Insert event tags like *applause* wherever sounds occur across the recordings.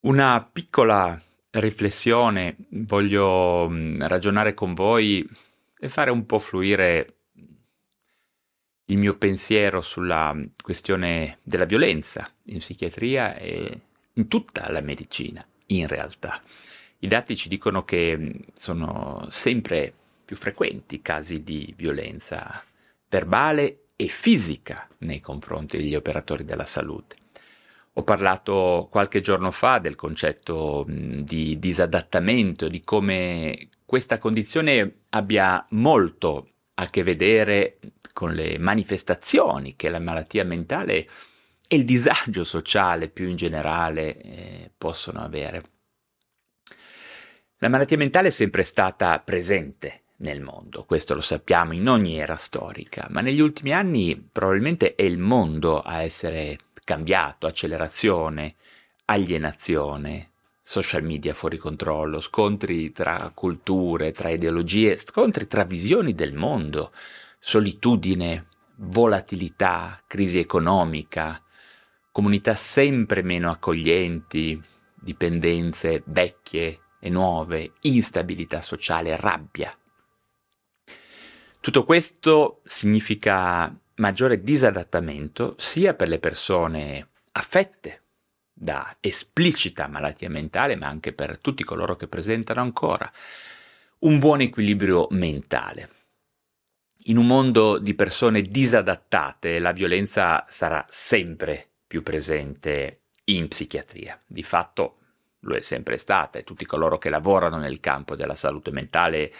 Una piccola riflessione, voglio mm, ragionare con voi e fare un po' fluire il mio pensiero sulla questione della violenza in psichiatria e in tutta la medicina, in realtà. I dati ci dicono che mm, sono sempre più frequenti casi di violenza verbale e fisica nei confronti degli operatori della salute. Ho parlato qualche giorno fa del concetto di disadattamento, di come questa condizione abbia molto a che vedere con le manifestazioni che la malattia mentale e il disagio sociale più in generale eh, possono avere. La malattia mentale è sempre stata presente nel mondo, questo lo sappiamo in ogni era storica, ma negli ultimi anni probabilmente è il mondo a essere cambiato, accelerazione, alienazione, social media fuori controllo, scontri tra culture, tra ideologie, scontri tra visioni del mondo, solitudine, volatilità, crisi economica, comunità sempre meno accoglienti, dipendenze vecchie e nuove, instabilità sociale, rabbia. Tutto questo significa maggiore disadattamento sia per le persone affette da esplicita malattia mentale, ma anche per tutti coloro che presentano ancora un buon equilibrio mentale. In un mondo di persone disadattate, la violenza sarà sempre più presente in psichiatria. Di fatto lo è sempre stata e tutti coloro che lavorano nel campo della salute mentale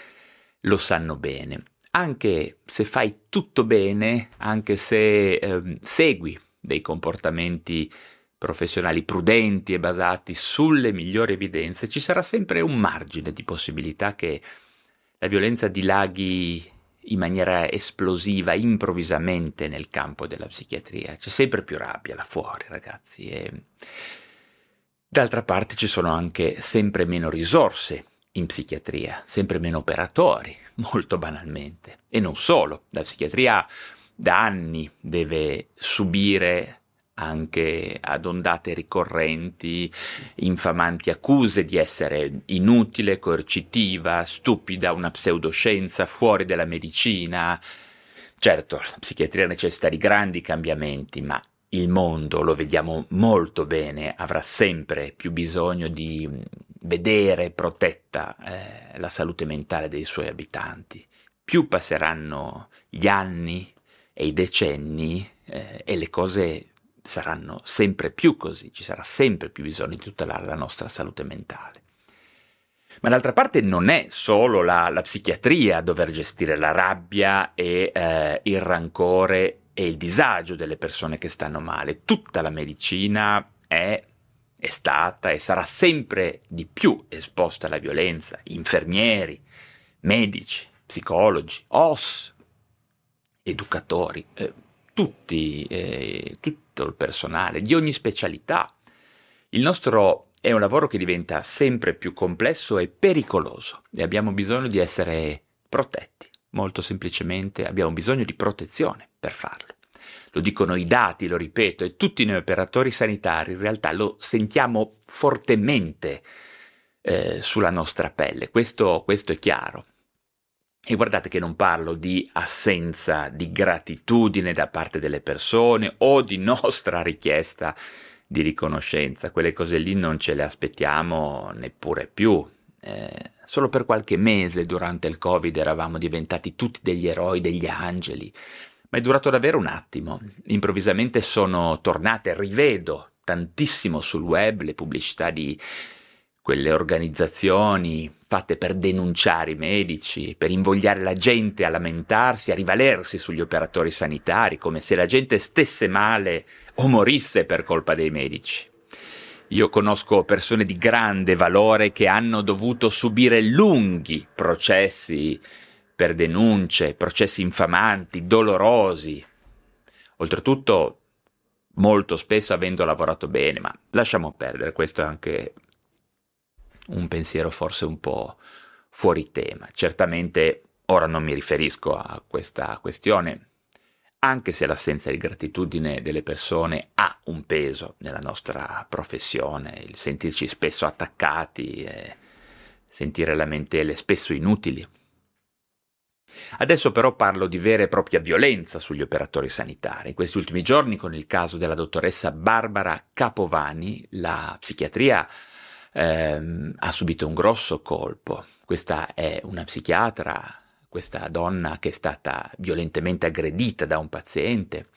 lo sanno bene anche se fai tutto bene, anche se eh, segui dei comportamenti professionali prudenti e basati sulle migliori evidenze, ci sarà sempre un margine di possibilità che la violenza dilaghi in maniera esplosiva, improvvisamente nel campo della psichiatria. C'è sempre più rabbia là fuori, ragazzi. E... D'altra parte ci sono anche sempre meno risorse in psichiatria, sempre meno operatori, *laughs* molto banalmente. E non solo, la psichiatria da anni deve subire anche ad ondate ricorrenti, infamanti accuse di essere inutile, coercitiva, stupida, una pseudoscienza fuori dalla medicina. Certo, la psichiatria necessita di grandi cambiamenti, ma il mondo, lo vediamo molto bene, avrà sempre più bisogno di vedere protetta eh, la salute mentale dei suoi abitanti. Più passeranno gli anni e i decenni eh, e le cose saranno sempre più così, ci sarà sempre più bisogno di tutelare la nostra salute mentale. Ma d'altra parte non è solo la, la psichiatria a dover gestire la rabbia e eh, il rancore e il disagio delle persone che stanno male. Tutta la medicina è, è stata e sarà sempre di più esposta alla violenza. Infermieri, medici, psicologi, OS, educatori, eh, tutti, eh, tutto il personale di ogni specialità. Il nostro è un lavoro che diventa sempre più complesso e pericoloso e abbiamo bisogno di essere protetti. Molto semplicemente abbiamo bisogno di protezione per farlo. Lo dicono i dati, lo ripeto, e tutti noi operatori sanitari in realtà lo sentiamo fortemente eh, sulla nostra pelle, questo, questo è chiaro. E guardate che non parlo di assenza di gratitudine da parte delle persone o di nostra richiesta di riconoscenza, quelle cose lì non ce le aspettiamo neppure più, eh, solo per qualche mese durante il Covid eravamo diventati tutti degli eroi, degli angeli, ma è durato davvero un attimo. Improvvisamente sono tornate, rivedo tantissimo sul web le pubblicità di quelle organizzazioni fatte per denunciare i medici, per invogliare la gente a lamentarsi, a rivalersi sugli operatori sanitari, come se la gente stesse male o morisse per colpa dei medici. Io conosco persone di grande valore che hanno dovuto subire lunghi processi per denunce, processi infamanti, dolorosi. Oltretutto, molto spesso avendo lavorato bene, ma lasciamo perdere, questo è anche un pensiero forse un po' fuori tema. Certamente ora non mi riferisco a questa questione, anche se l'assenza di gratitudine delle persone ha un peso nella nostra professione, il sentirci spesso attaccati sentire lamentele spesso inutili. Adesso però parlo di vera e propria violenza sugli operatori sanitari. In questi ultimi giorni, con il caso della dottoressa Barbara Capovani, la psichiatria ehm, ha subito un grosso colpo. Questa è una psichiatra, questa donna che è stata violentemente aggredita da un paziente.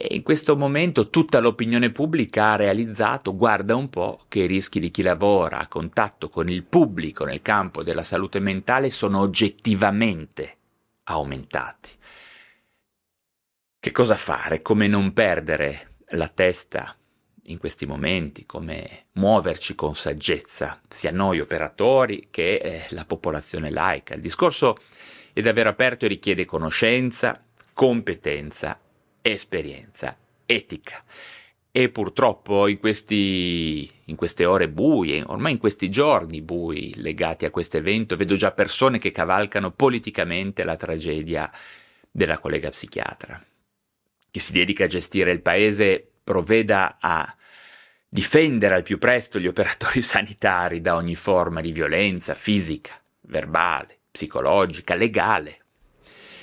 E in questo momento tutta l'opinione pubblica ha realizzato, guarda un po', che i rischi di chi lavora a contatto con il pubblico nel campo della salute mentale sono oggettivamente aumentati. Che cosa fare? Come non perdere la testa in questi momenti, come muoverci con saggezza, sia noi operatori che eh, la popolazione laica. Il discorso è davvero aperto e richiede conoscenza, competenza, esperienza, etica. E purtroppo in, questi, in queste ore buie, ormai in questi giorni bui legati a questo evento, vedo già persone che cavalcano politicamente la tragedia della collega psichiatra. Chi si dedica a gestire il paese provveda a difendere al più presto gli operatori *laughs* sanitari da ogni forma di violenza fisica, verbale, psicologica, legale.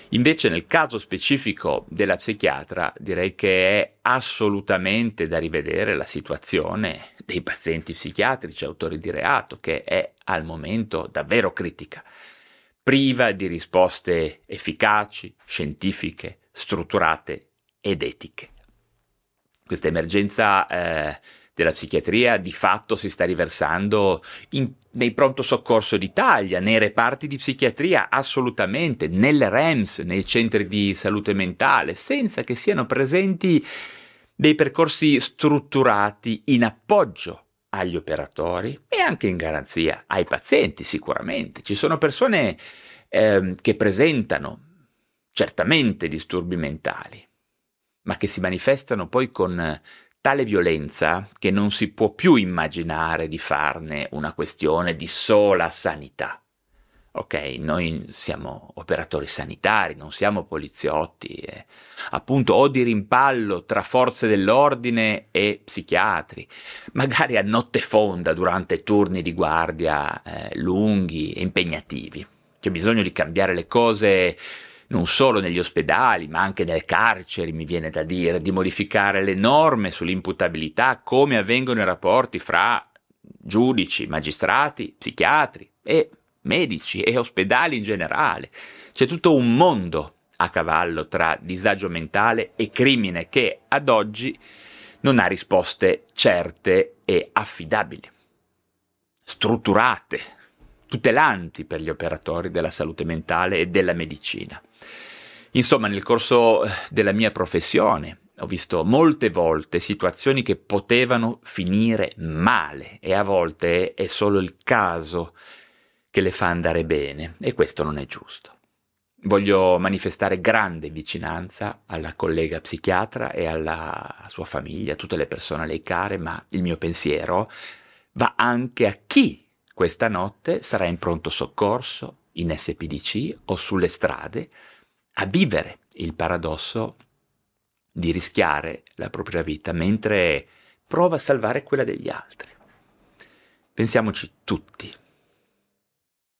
Invece nel caso specifico della psichiatra direi che è assolutamente da rivedere la situazione dei pazienti psichiatrici autori di reato, che è al momento davvero critica, priva di risposte efficaci, scientifiche, strutturate ed etiche. Questa emergenza eh, della psichiatria di fatto si sta riversando in, nei pronto soccorso d'Italia, nei reparti di psichiatria, assolutamente, nelle REMS, nei centri di salute mentale, senza che siano presenti dei percorsi strutturati in appoggio agli operatori e anche in garanzia ai pazienti sicuramente. Ci sono persone eh, che presentano certamente disturbi mentali, ma che si manifestano poi con tale violenza che non si può più immaginare di farne una questione di sola sanità. Ok, noi siamo operatori sanitari, non siamo poliziotti, eh, appunto o di rimpallo tra forze dell'ordine e psichiatri, magari a notte fonda durante turni di guardia eh, lunghi e impegnativi. C'è bisogno di cambiare le cose non solo negli ospedali, ma anche nelle carceri, mi viene da dire, di modificare le norme sull'imputabilità, come avvengono i rapporti fra giudici, magistrati, psichiatri e medici e ospedali in generale. C'è tutto un mondo a cavallo tra disagio mentale e crimine che ad oggi non ha risposte certe e affidabili, strutturate, tutelanti per gli operatori della salute mentale e della medicina. Insomma, nel corso eh, della mia professione ho visto molte volte situazioni che potevano finire male e a volte è solo il caso che le fa andare bene e questo non è giusto. Voglio manifestare grande vicinanza alla collega psichiatra e alla sua famiglia, a tutte le persone a lei care, ma il mio pensiero va anche a chi questa notte sarà in pronto soccorso, in SPDC o sulle strade a vivere il paradosso di rischiare la propria vita mentre prova a salvare quella degli altri. Pensiamoci tutti